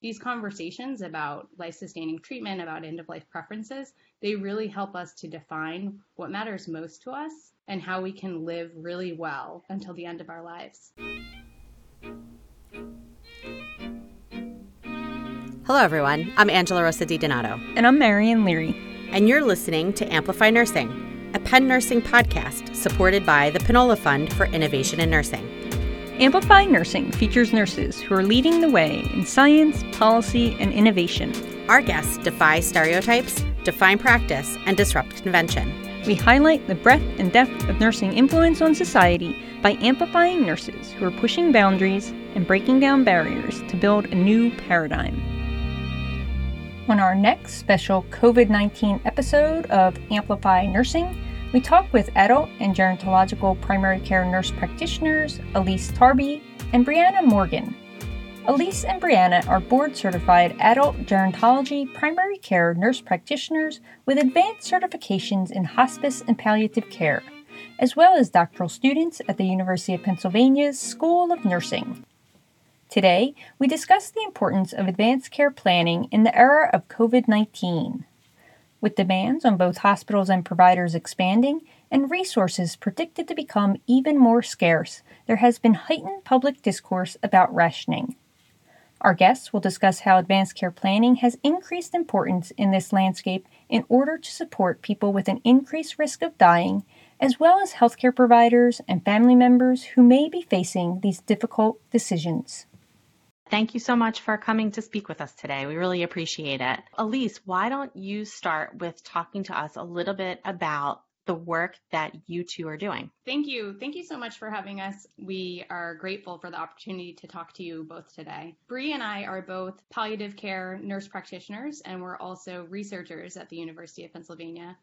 these conversations about life sustaining treatment, about end of life preferences, they really help us to define what matters most to us and how we can live really well until the end of our lives. Hello, everyone. I'm Angela Rosa Di Donato. And I'm Marion Leary. And you're listening to Amplify Nursing, a Penn Nursing podcast supported by the Panola Fund for Innovation in Nursing. Amplify Nursing features nurses who are leading the way in science, policy, and innovation. Our guests defy stereotypes, define practice, and disrupt convention. We highlight the breadth and depth of nursing influence on society by amplifying nurses who are pushing boundaries and breaking down barriers to build a new paradigm. On our next special COVID 19 episode of Amplify Nursing, we talk with adult and gerontological primary care nurse practitioners Elise Tarbi and Brianna Morgan. Elise and Brianna are board certified adult gerontology primary care nurse practitioners with advanced certifications in hospice and palliative care, as well as doctoral students at the University of Pennsylvania's School of Nursing. Today, we discuss the importance of advanced care planning in the era of COVID 19. With demands on both hospitals and providers expanding and resources predicted to become even more scarce, there has been heightened public discourse about rationing. Our guests will discuss how advanced care planning has increased importance in this landscape in order to support people with an increased risk of dying, as well as healthcare providers and family members who may be facing these difficult decisions. Thank you so much for coming to speak with us today. We really appreciate it. Elise, why don't you start with talking to us a little bit about the work that you two are doing? Thank you. Thank you so much for having us. We are grateful for the opportunity to talk to you both today. Bree and I are both palliative care nurse practitioners, and we're also researchers at the University of Pennsylvania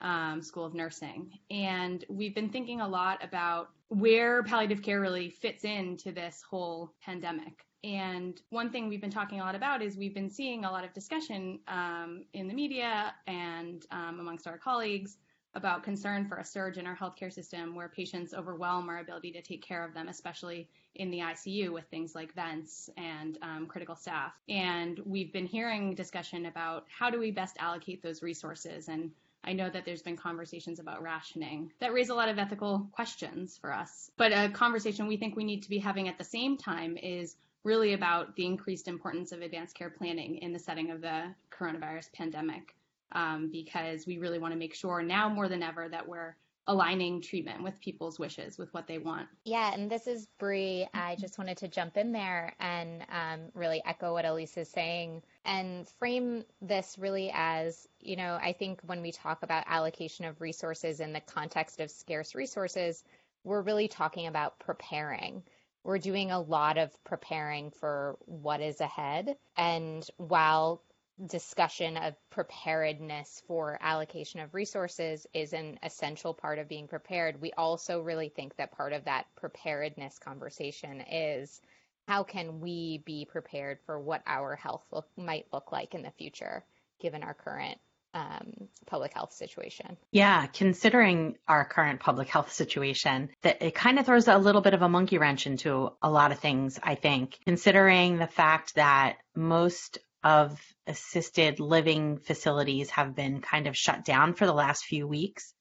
um, School of Nursing. And we've been thinking a lot about where palliative care really fits into this whole pandemic. And one thing we've been talking a lot about is we've been seeing a lot of discussion um, in the media and um, amongst our colleagues about concern for a surge in our healthcare system where patients overwhelm our ability to take care of them, especially in the ICU with things like vents and um, critical staff. And we've been hearing discussion about how do we best allocate those resources. And I know that there's been conversations about rationing that raise a lot of ethical questions for us. But a conversation we think we need to be having at the same time is really about the increased importance of advanced care planning in the setting of the coronavirus pandemic, um, because we really want to make sure now more than ever that we're aligning treatment with people's wishes, with what they want. Yeah, and this is Bree. I just wanted to jump in there and um, really echo what Elise is saying and frame this really as, you know, I think when we talk about allocation of resources in the context of scarce resources, we're really talking about preparing we're doing a lot of preparing for what is ahead. And while discussion of preparedness for allocation of resources is an essential part of being prepared, we also really think that part of that preparedness conversation is how can we be prepared for what our health look, might look like in the future, given our current um, public health situation. Yeah, considering our current public health situation, that it kind of throws a little bit of a monkey wrench into a lot of things, I think, considering the fact that most of assisted living facilities have been kind of shut down for the last few weeks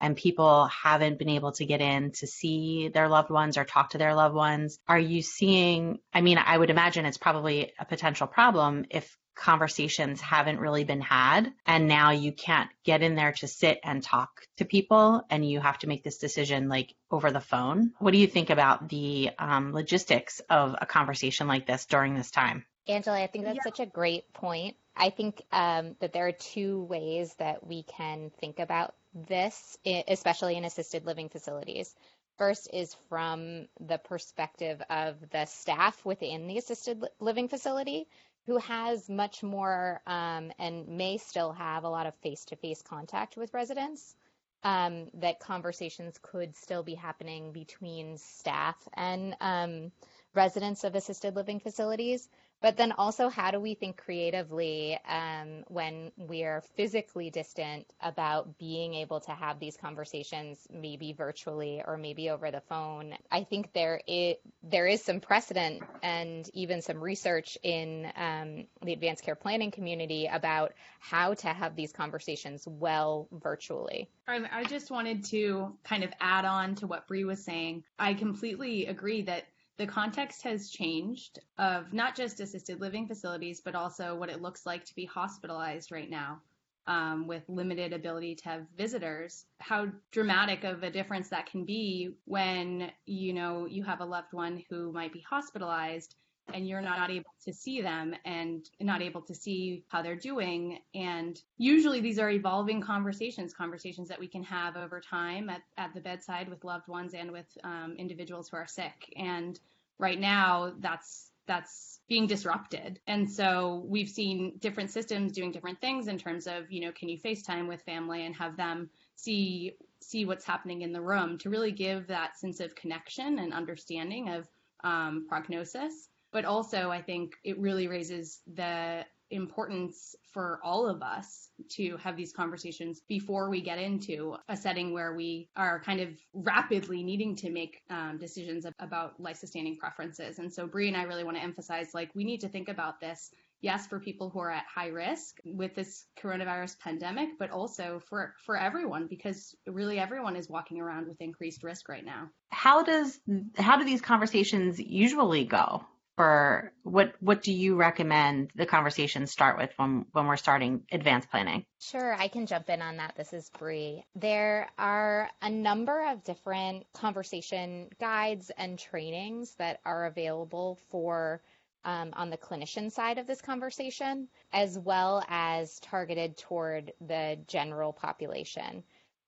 and people haven't been able to get in to see their loved ones or talk to their loved ones. Are you seeing? I mean, I would imagine it's probably a potential problem if conversations haven't really been had. And now you can't get in there to sit and talk to people and you have to make this decision like over the phone. What do you think about the um, logistics of a conversation like this during this time? Angela, I think that's yeah. such a great point. I think um, that there are two ways that we can think about this, especially in assisted living facilities. First is from the perspective of the staff within the assisted living facility who has much more um, and may still have a lot of face to face contact with residents, um, that conversations could still be happening between staff and um, residents of assisted living facilities. But then also how do we think creatively um, when we're physically distant about being able to have these conversations maybe virtually or maybe over the phone i think there is, there is some precedent and even some research in um, the advanced care planning community about how to have these conversations well virtually I just wanted to kind of add on to what Bree was saying. I completely agree that the context has changed of not just assisted living facilities, but also what it looks like to be hospitalized right now um, with limited ability to have visitors. How dramatic of a difference that can be when you know you have a loved one who might be hospitalized and you're not able to see them and not able to see how they're doing. And usually these are evolving conversations, conversations that we can have over time at, at the bedside with loved ones and with um, individuals who are sick. And right now, that's that's being disrupted. And so we've seen different systems doing different things in terms of, you know, can you FaceTime with family and have them see see what's happening in the room to really give that sense of connection and understanding of um, prognosis but also I think it really raises the importance for all of us to have these conversations before we get into a setting where we are kind of rapidly needing to make um, decisions about life sustaining preferences. And so Bree and I really want to emphasize like we need to think about this yes for people who are at high risk with this coronavirus pandemic but also for for everyone because really everyone is walking around with increased risk right now how does how do these conversations usually go for what what do you recommend the conversations start with when when we're starting advanced planning? Sure, I can jump in on that. This is Bree. There are a number of different conversation guides and trainings that are available for um, on the clinician side of this conversation, as well as targeted toward the general population.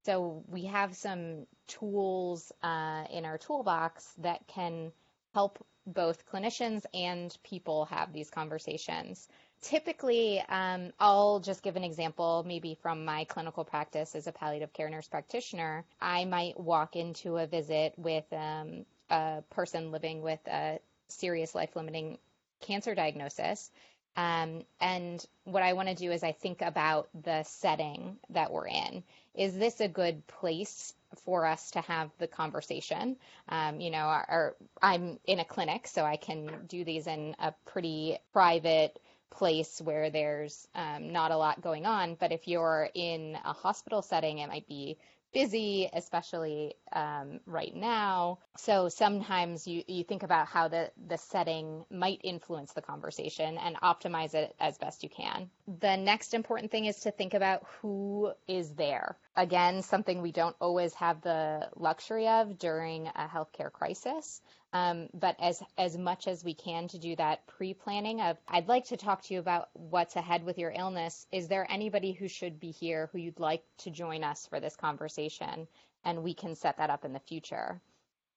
So we have some tools uh, in our toolbox that can help both clinicians and people have these conversations. Typically, um, I'll just give an example, maybe from my clinical practice as a palliative care nurse practitioner. I might walk into a visit with um, a person living with a serious life limiting cancer diagnosis. Um, and what I want to do is I think about the setting that we're in. Is this a good place for us to have the conversation. Um, you know, our, our, I'm in a clinic, so I can do these in a pretty private place where there's um, not a lot going on. But if you're in a hospital setting, it might be busy, especially um, right now. So sometimes you, you think about how the, the setting might influence the conversation and optimize it as best you can. The next important thing is to think about who is there. Again, something we don't always have the luxury of during a healthcare crisis. Um, but as as much as we can to do that pre-planning of I'd like to talk to you about what's ahead with your illness. Is there anybody who should be here who you'd like to join us for this conversation? And we can set that up in the future.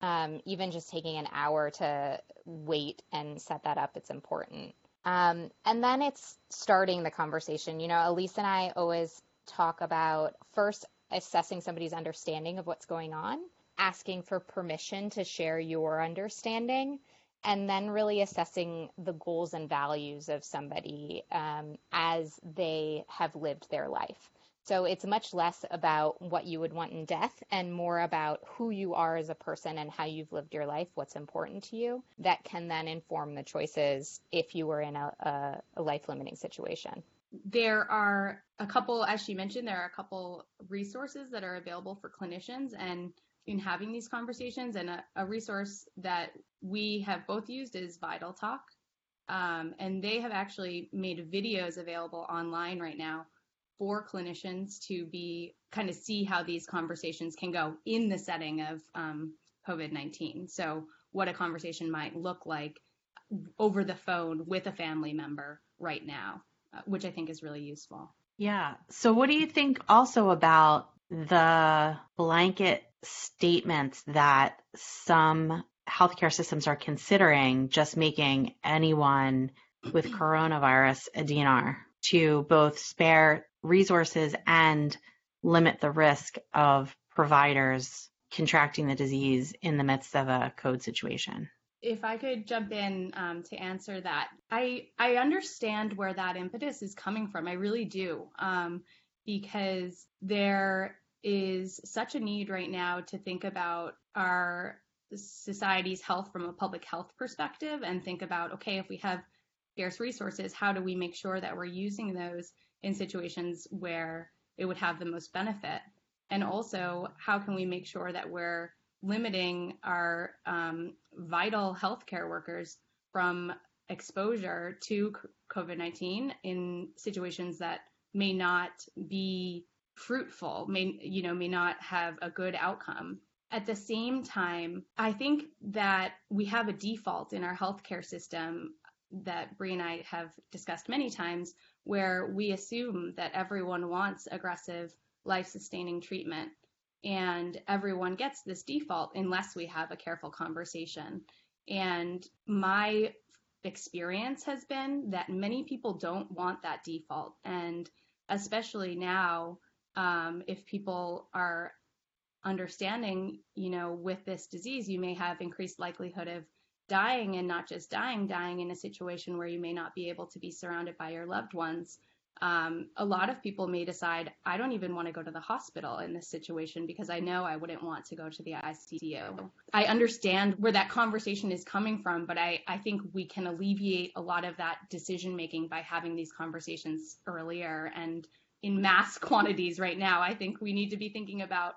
Um, even just taking an hour to wait and set that up, it's important. Um, and then it's starting the conversation. You know, Elise and I always talk about first assessing somebody's understanding of what's going on asking for permission to share your understanding and then really assessing the goals and values of somebody um, as they have lived their life. So it's much less about what you would want in death and more about who you are as a person and how you've lived your life, what's important to you. That can then inform the choices if you were in a, a, life limiting situation. There are a couple, as she mentioned, there are a couple resources that are available for clinicians. And in having these conversations. And a, a resource that we have both used is Vital Talk. Um, and they have actually made videos available online right now for clinicians to be kind of see how these conversations can go in the setting of um, COVID 19. So, what a conversation might look like over the phone with a family member right now, uh, which I think is really useful. Yeah. So, what do you think also about the blanket statements that some healthcare systems are considering just making anyone with coronavirus a DNR to both spare resources and limit the risk of providers contracting the disease in the midst of a code situation. if I could jump in um, to answer that, I I understand where that impetus is coming from. I really do, um, because there is such a need right now to think about our society's health from a public health perspective and think about okay, if we have scarce resources, how do we make sure that we're using those in situations where it would have the most benefit? And also, how can we make sure that we're limiting our um, vital healthcare workers from exposure to COVID 19 in situations that may not be fruitful, may you know, may not have a good outcome. At the same time, I think that we have a default in our healthcare system that Bree and I have discussed many times, where we assume that everyone wants aggressive, life sustaining treatment and everyone gets this default unless we have a careful conversation. And my experience has been that many people don't want that default. And especially now, um, if people are understanding, you know, with this disease, you may have increased likelihood of dying and not just dying, dying in a situation where you may not be able to be surrounded by your loved ones um, a lot of people may decide, I don't even want to go to the hospital in this situation because I know I wouldn't want to go to the ICU. I understand where that conversation is coming from, but I, I think we can alleviate a lot of that decision making by having these conversations earlier and in mass quantities right now. I think we need to be thinking about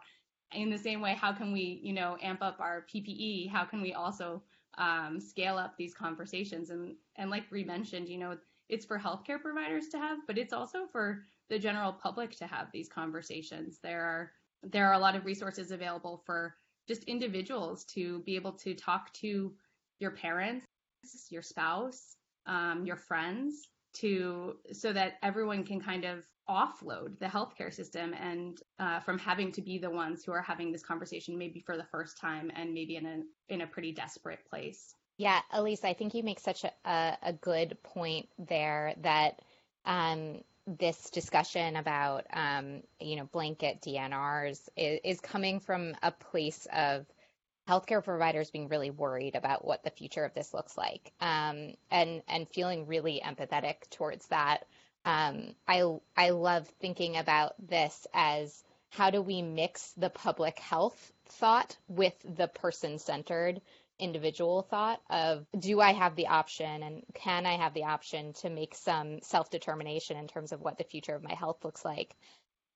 in the same way, how can we, you know, amp up our PPE? How can we also um, scale up these conversations? And and like Bree mentioned, you know, it's for healthcare providers to have, but it's also for the general public to have these conversations. There are there are a lot of resources available for just individuals to be able to talk to your parents, your spouse, um, your friends, to so that everyone can kind of offload the healthcare system and uh, from having to be the ones who are having this conversation maybe for the first time and maybe in a in a pretty desperate place. Yeah, Elise, I think you make such a, a, good point there that um, this discussion about um, you know blanket DNRs is, is, coming from a place of healthcare providers being really worried about what the future of this looks like um, and and feeling really empathetic towards that. Um, I I love thinking about this as how do we mix the public health thought with the person centered individual thought of do I have the option and can I have the option to make some self determination in terms of what the future of my health looks like.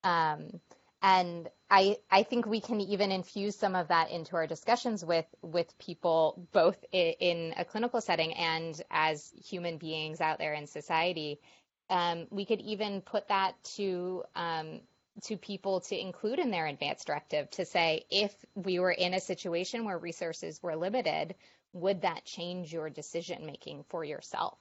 Um, and I I think we can even infuse some of that into our discussions with with people both in, a clinical setting and as human beings out there in society. Um, we could even put that to um, to people to include in their advance directive to say if we were in a situation where resources were limited, would that change your decision making for yourself?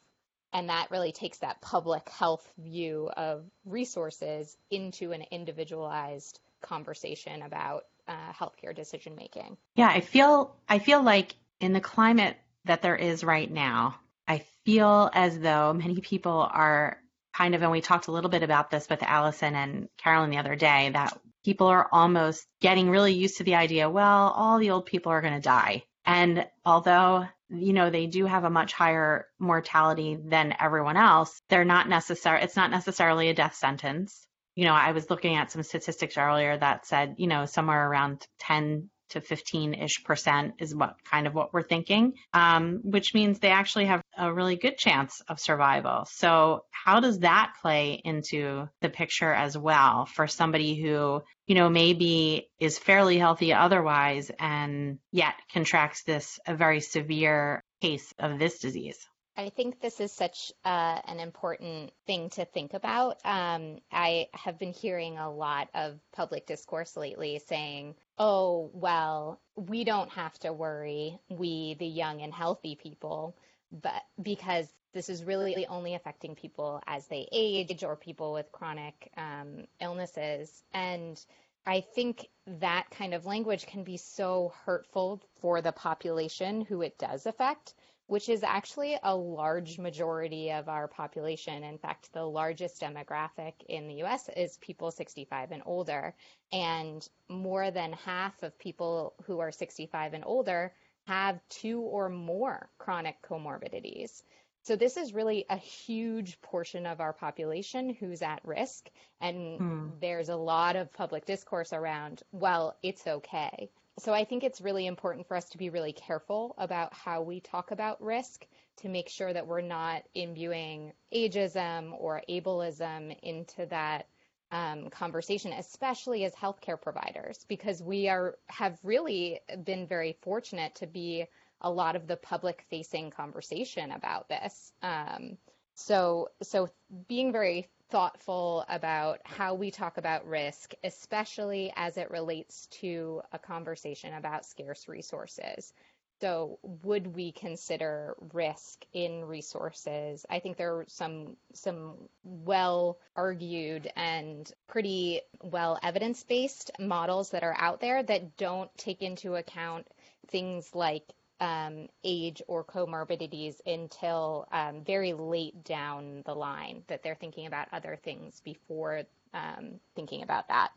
And that really takes that public health view of resources into an individualized conversation about uh, healthcare decision making. Yeah, I feel I feel like in the climate that there is right now, I feel as though many people are kind of, and we talked a little bit about this with Allison and Carolyn the other day, that people are almost getting really used to the idea, well, all the old people are going to die. And although, you know, they do have a much higher mortality than everyone else, they're not necessary, it's not necessarily a death sentence. You know, I was looking at some statistics earlier that said, you know, somewhere around 10 to 15 ish percent is what kind of what we're thinking, um, which means they actually have a really good chance of survival. So, how does that play into the picture as well for somebody who, you know, maybe is fairly healthy otherwise and yet contracts this a very severe case of this disease? I think this is such uh, an important thing to think about. Um, I have been hearing a lot of public discourse lately saying, oh, well, we don't have to worry, we, the young and healthy people, but because this is really only affecting people as they age or people with chronic um, illnesses. And I think that kind of language can be so hurtful for the population who it does affect which is actually a large majority of our population. In fact, the largest demographic in the US is people 65 and older. And more than half of people who are 65 and older have two or more chronic comorbidities. So this is really a huge portion of our population who's at risk. And mm. there's a lot of public discourse around, well, it's okay. So I think it's really important for us to be really careful about how we talk about risk to make sure that we're not imbuing ageism or ableism into that um, conversation, especially as healthcare providers, because we are have really been very fortunate to be a lot of the public facing conversation about this. Um, so, so being very thoughtful about how we talk about risk, especially as it relates to a conversation about scarce resources. So, would we consider risk in resources? I think there are some some well argued and pretty well evidence based models that are out there that don't take into account things like um, age or comorbidities until um, very late down the line, that they're thinking about other things before um, thinking about that.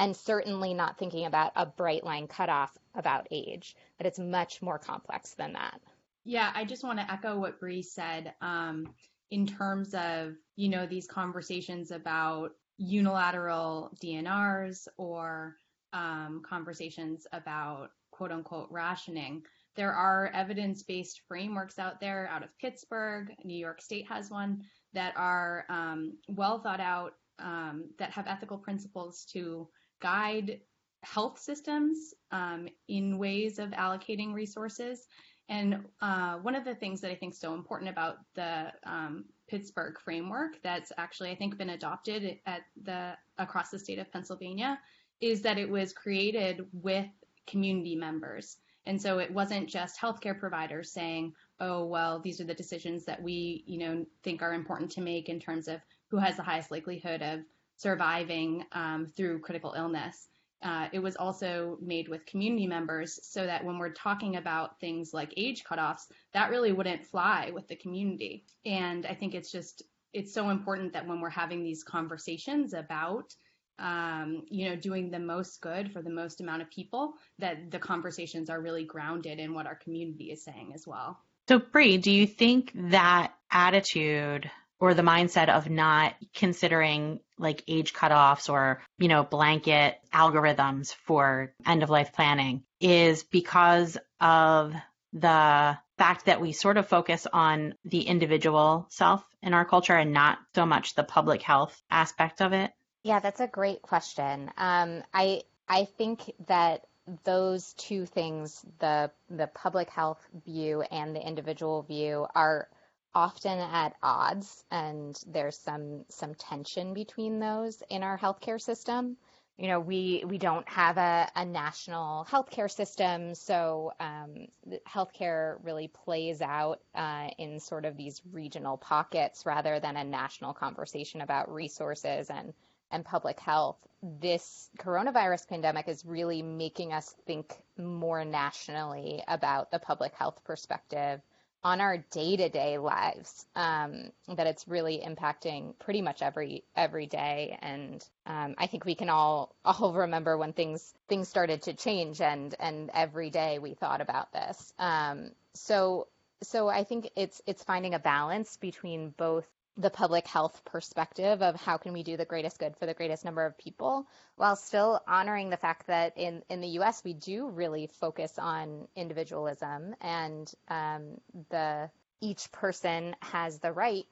And certainly not thinking about a bright line cutoff about age, that it's much more complex than that. Yeah, I just want to echo what Bree said um, in terms of, you know, these conversations about unilateral DNRs or um, conversations about quote unquote rationing there are evidence based frameworks out there out of Pittsburgh, New York State has one that are um, well thought out, um, that have ethical principles to guide health systems um, in ways of allocating resources. And uh, one of the things that I think is so important about the um, Pittsburgh framework that's actually I think been adopted at the across the state of Pennsylvania is that it was created with community members. And so it wasn't just healthcare providers saying, oh, well, these are the decisions that we, you know, think are important to make in terms of who has the highest likelihood of surviving um, through critical illness. Uh, it was also made with community members so that when we're talking about things like age cutoffs, that really wouldn't fly with the community. And I think it's just, it's so important that when we're having these conversations about um, you know, doing the most good for the most amount of people, that the conversations are really grounded in what our community is saying as well. So, Bree, do you think that attitude or the mindset of not considering like age cutoffs or, you know, blanket algorithms for end of life planning is because of the fact that we sort of focus on the individual self in our culture and not so much the public health aspect of it? Yeah, that's a great question. Um, I I think that those two things, the the public health view and the individual view, are often at odds, and there's some some tension between those in our healthcare system. You know, we we don't have a, a national healthcare system, so um, healthcare really plays out uh, in sort of these regional pockets rather than a national conversation about resources and and public health, this coronavirus pandemic is really making us think more nationally about the public health perspective on our day-to-day lives um, that it's really impacting pretty much every every day. And um, I think we can all all remember when things things started to change and and every day we thought about this. Um, so so I think it's it's finding a balance between both the public health perspective of how can we do the greatest good for the greatest number of people while still honoring the fact that in, in the US we do really focus on individualism and um, the each person has the right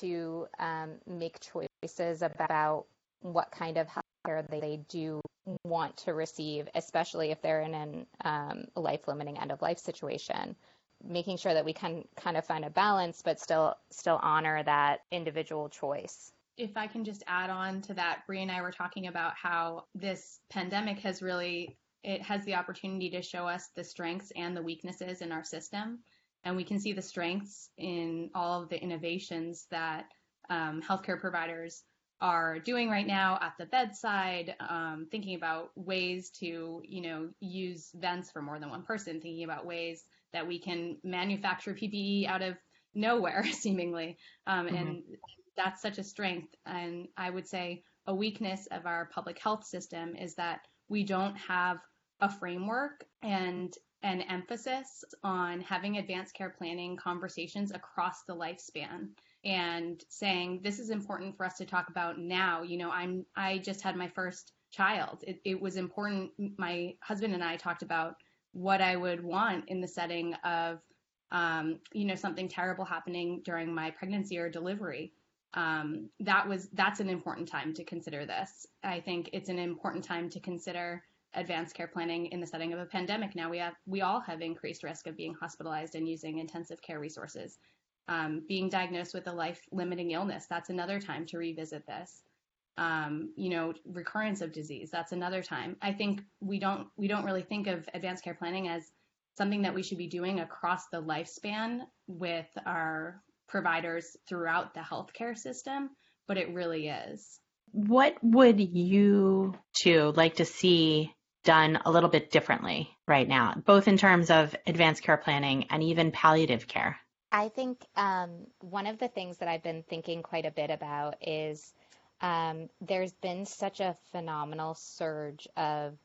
to um, make choices about what kind of health care they do want to receive, especially if they're in a um, life limiting end of life situation making sure that we can kind of find a balance but still still honor that individual choice. If i can just add on to that Bree and i were talking about how this pandemic has really it has the opportunity to show us the strengths and the weaknesses in our system. And we can see the strengths in all of the innovations that um, healthcare providers are doing right now at the bedside, um, thinking about ways to, you know, use vents for more than one person, thinking about ways that we can manufacture PPE out of nowhere, seemingly. Um, mm-hmm. And that's such a strength. And I would say a weakness of our public health system is that we don't have a framework and an emphasis on having advanced care planning conversations across the lifespan and saying this is important for us to talk about now you know i'm i just had my first child it, it was important my husband and i talked about what i would want in the setting of um, you know something terrible happening during my pregnancy or delivery. Um, that was that's an important time to consider this. I think it's an important time to consider advanced care planning in the setting of a pandemic. Now we have we all have increased risk of being hospitalized and using intensive care resources. Um, being diagnosed with a life limiting illness that's another time to revisit this um, you know recurrence of disease. That's another time. I think we don't we don't really think of advanced care planning as something that we should be doing across the lifespan with our providers throughout the healthcare system but it really is. What would you two like to see done a little bit differently right now, both in terms of advanced care planning and even palliative care? I think um, one of the things that I've been thinking quite a bit about is um, there's been such a phenomenal surge of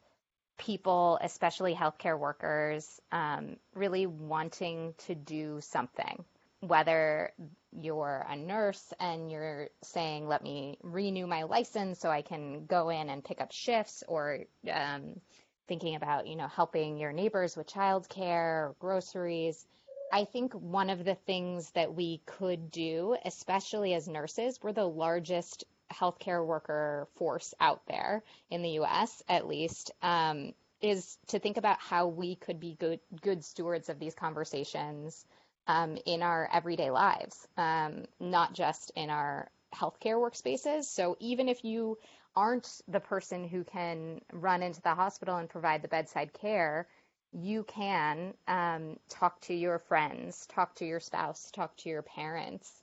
people, especially healthcare workers, um, really wanting to do something. Whether you're a nurse and you're saying, let me renew my license so I can go in and pick up shifts, or um, thinking about, you know, helping your neighbors with childcare or groceries. I think one of the things that we could do, especially as nurses, we're the largest healthcare worker force out there in the US, at least, um, is to think about how we could be good good stewards of these conversations um, in our everyday lives, um, not just in our healthcare workspaces. So even if you aren't the person who can run into the hospital and provide the bedside care, you can um, talk to your friends, talk to your spouse, talk to your parents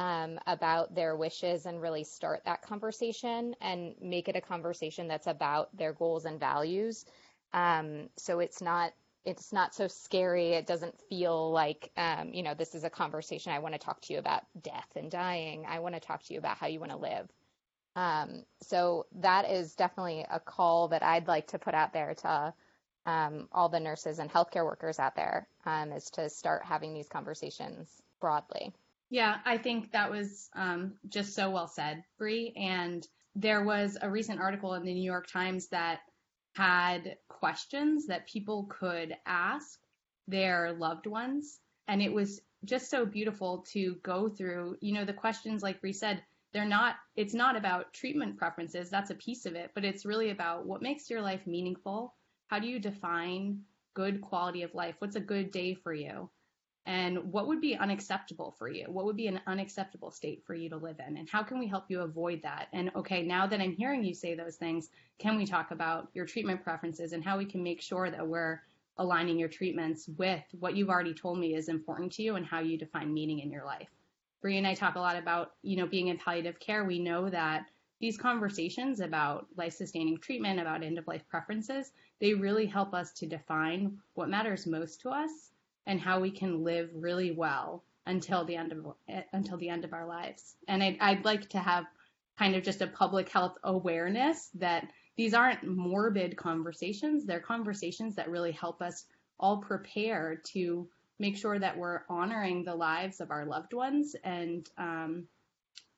um, about their wishes and really start that conversation and make it a conversation that's about their goals and values. Um, so it's not it's not so scary. It doesn't feel like, um, you know, this is a conversation. I want to talk to you about death and dying. I want to talk to you about how you want to live. Um, so that is definitely a call that I'd like to put out there to um, all the nurses and healthcare workers out there um, is to start having these conversations broadly. Yeah, I think that was um, just so well said, Bree. And there was a recent article in the New York Times that had questions that people could ask their loved ones. And it was just so beautiful to go through, you know, the questions, like Bree said, they're not, it's not about treatment preferences. That's a piece of it, but it's really about what makes your life meaningful. How do you define good quality of life? What's a good day for you? And what would be unacceptable for you? What would be an unacceptable state for you to live in? And how can we help you avoid that? And okay, now that I'm hearing you say those things, can we talk about your treatment preferences and how we can make sure that we're aligning your treatments with what you've already told me is important to you and how you define meaning in your life? Bree and I talk a lot about, you know, being in palliative care. We know that these conversations about life sustaining treatment, about end of life preferences, they really help us to define what matters most to us and how we can live really well until the end of until the end of our lives. And I'd, I'd like to have kind of just a public health awareness that these aren't morbid conversations. They're conversations that really help us all prepare to make sure that we're honoring the lives of our loved ones and um,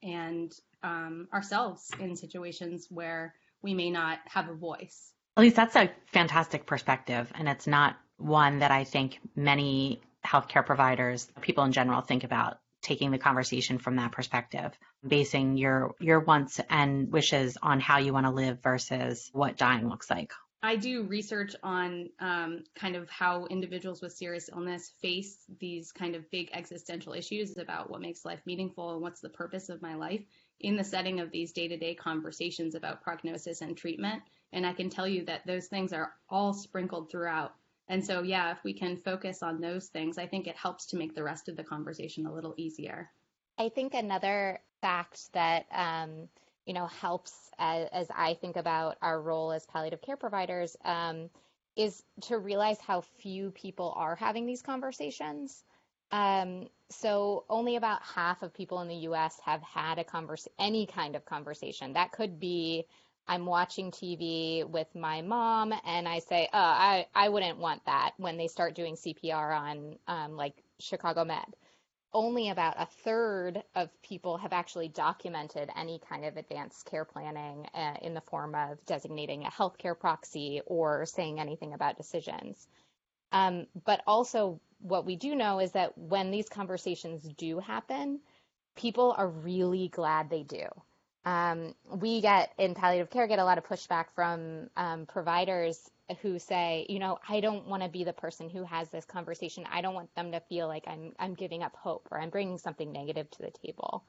and um, ourselves in situations where we may not have a voice. Elise, that's a fantastic perspective, and it's not one that I think many healthcare providers, people in general, think about taking the conversation from that perspective, basing your your wants and wishes on how you want to live versus what dying looks like. I do research on um, kind of how individuals with serious illness face these kind of big existential issues about what makes life meaningful and what's the purpose of my life in the setting of these day to day conversations about prognosis and treatment. And I can tell you that those things are all sprinkled throughout and so, yeah, if we can focus on those things, I think it helps to make the rest of the conversation a little easier. I think another fact that, um, you know, helps as, as, I think about our role as palliative care providers um, is to realize how few people are having these conversations. Um, so only about half of people in the U.S. have had a converse, any kind of conversation. That could be I'm watching TV with my mom and I say, oh, I, I wouldn't want that when they start doing CPR on um, like Chicago Med. Only about a third of people have actually documented any kind of advanced care planning uh, in the form of designating a healthcare proxy or saying anything about decisions. Um, but also, what we do know is that when these conversations do happen, people are really glad they do. Um, we get in palliative care get a lot of pushback from um, providers who say, you know, I don't want to be the person who has this conversation. I don't want them to feel like I'm I'm giving up hope or I'm bringing something negative to the table.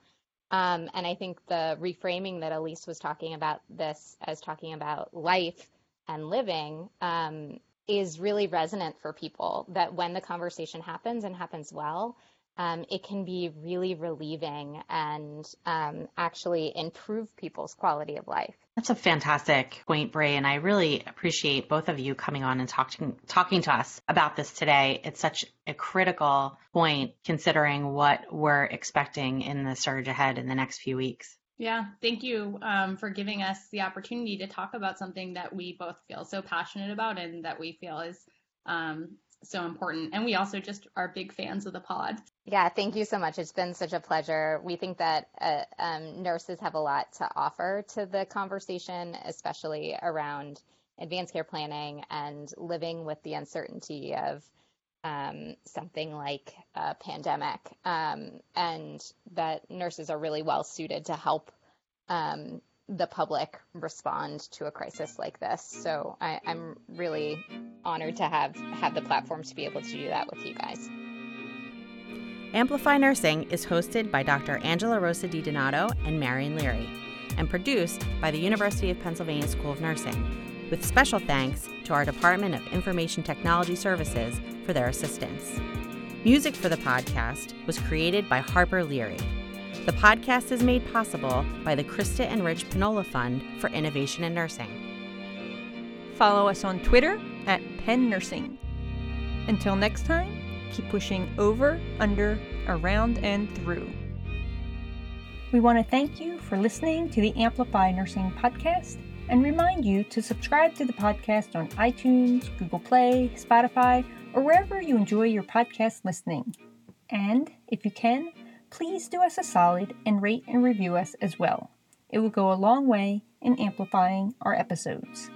Um, and I think the reframing that Elise was talking about this as talking about life and living um, is really resonant for people. That when the conversation happens and happens well, um, it can be really relieving and um, actually improve people's quality of life. That's a fantastic point, Bree, and I really appreciate both of you coming on and talking talking to us about this today. It's such a critical point considering what we're expecting in the surge ahead in the next few weeks. Yeah, thank you um, for giving us the opportunity to talk about something that we both feel so passionate about and that we feel is um, so important. And we also just are big fans of the pod. Yeah, thank you so much. It's been such a pleasure. We think that uh, um, nurses have a lot to offer to the conversation, especially around advanced care planning and living with the uncertainty of um, something like a pandemic, um, and that nurses are really well suited to help um, the public respond to a crisis like this. So I, am really honored to have have the platform to be able to do that with you guys. Amplify Nursing is hosted by Dr. Angela Rosa DiDonato and Marion Leary, and produced by the University of Pennsylvania School of Nursing, with special thanks to our Department of Information Technology Services for their assistance. Music for the podcast was created by Harper Leary. The podcast is made possible by the Krista and Rich Panola Fund for Innovation in Nursing. Follow us on Twitter at Penn Nursing. Until next time, keep pushing over, under, around, and through. We want to thank you for listening to the Amplify Nursing podcast and remind you to subscribe to the podcast on iTunes, Google Play, Spotify, or wherever you enjoy your podcast listening. And if you can, please do us a solid and rate and review us as well. It will go a long way in amplifying our episodes.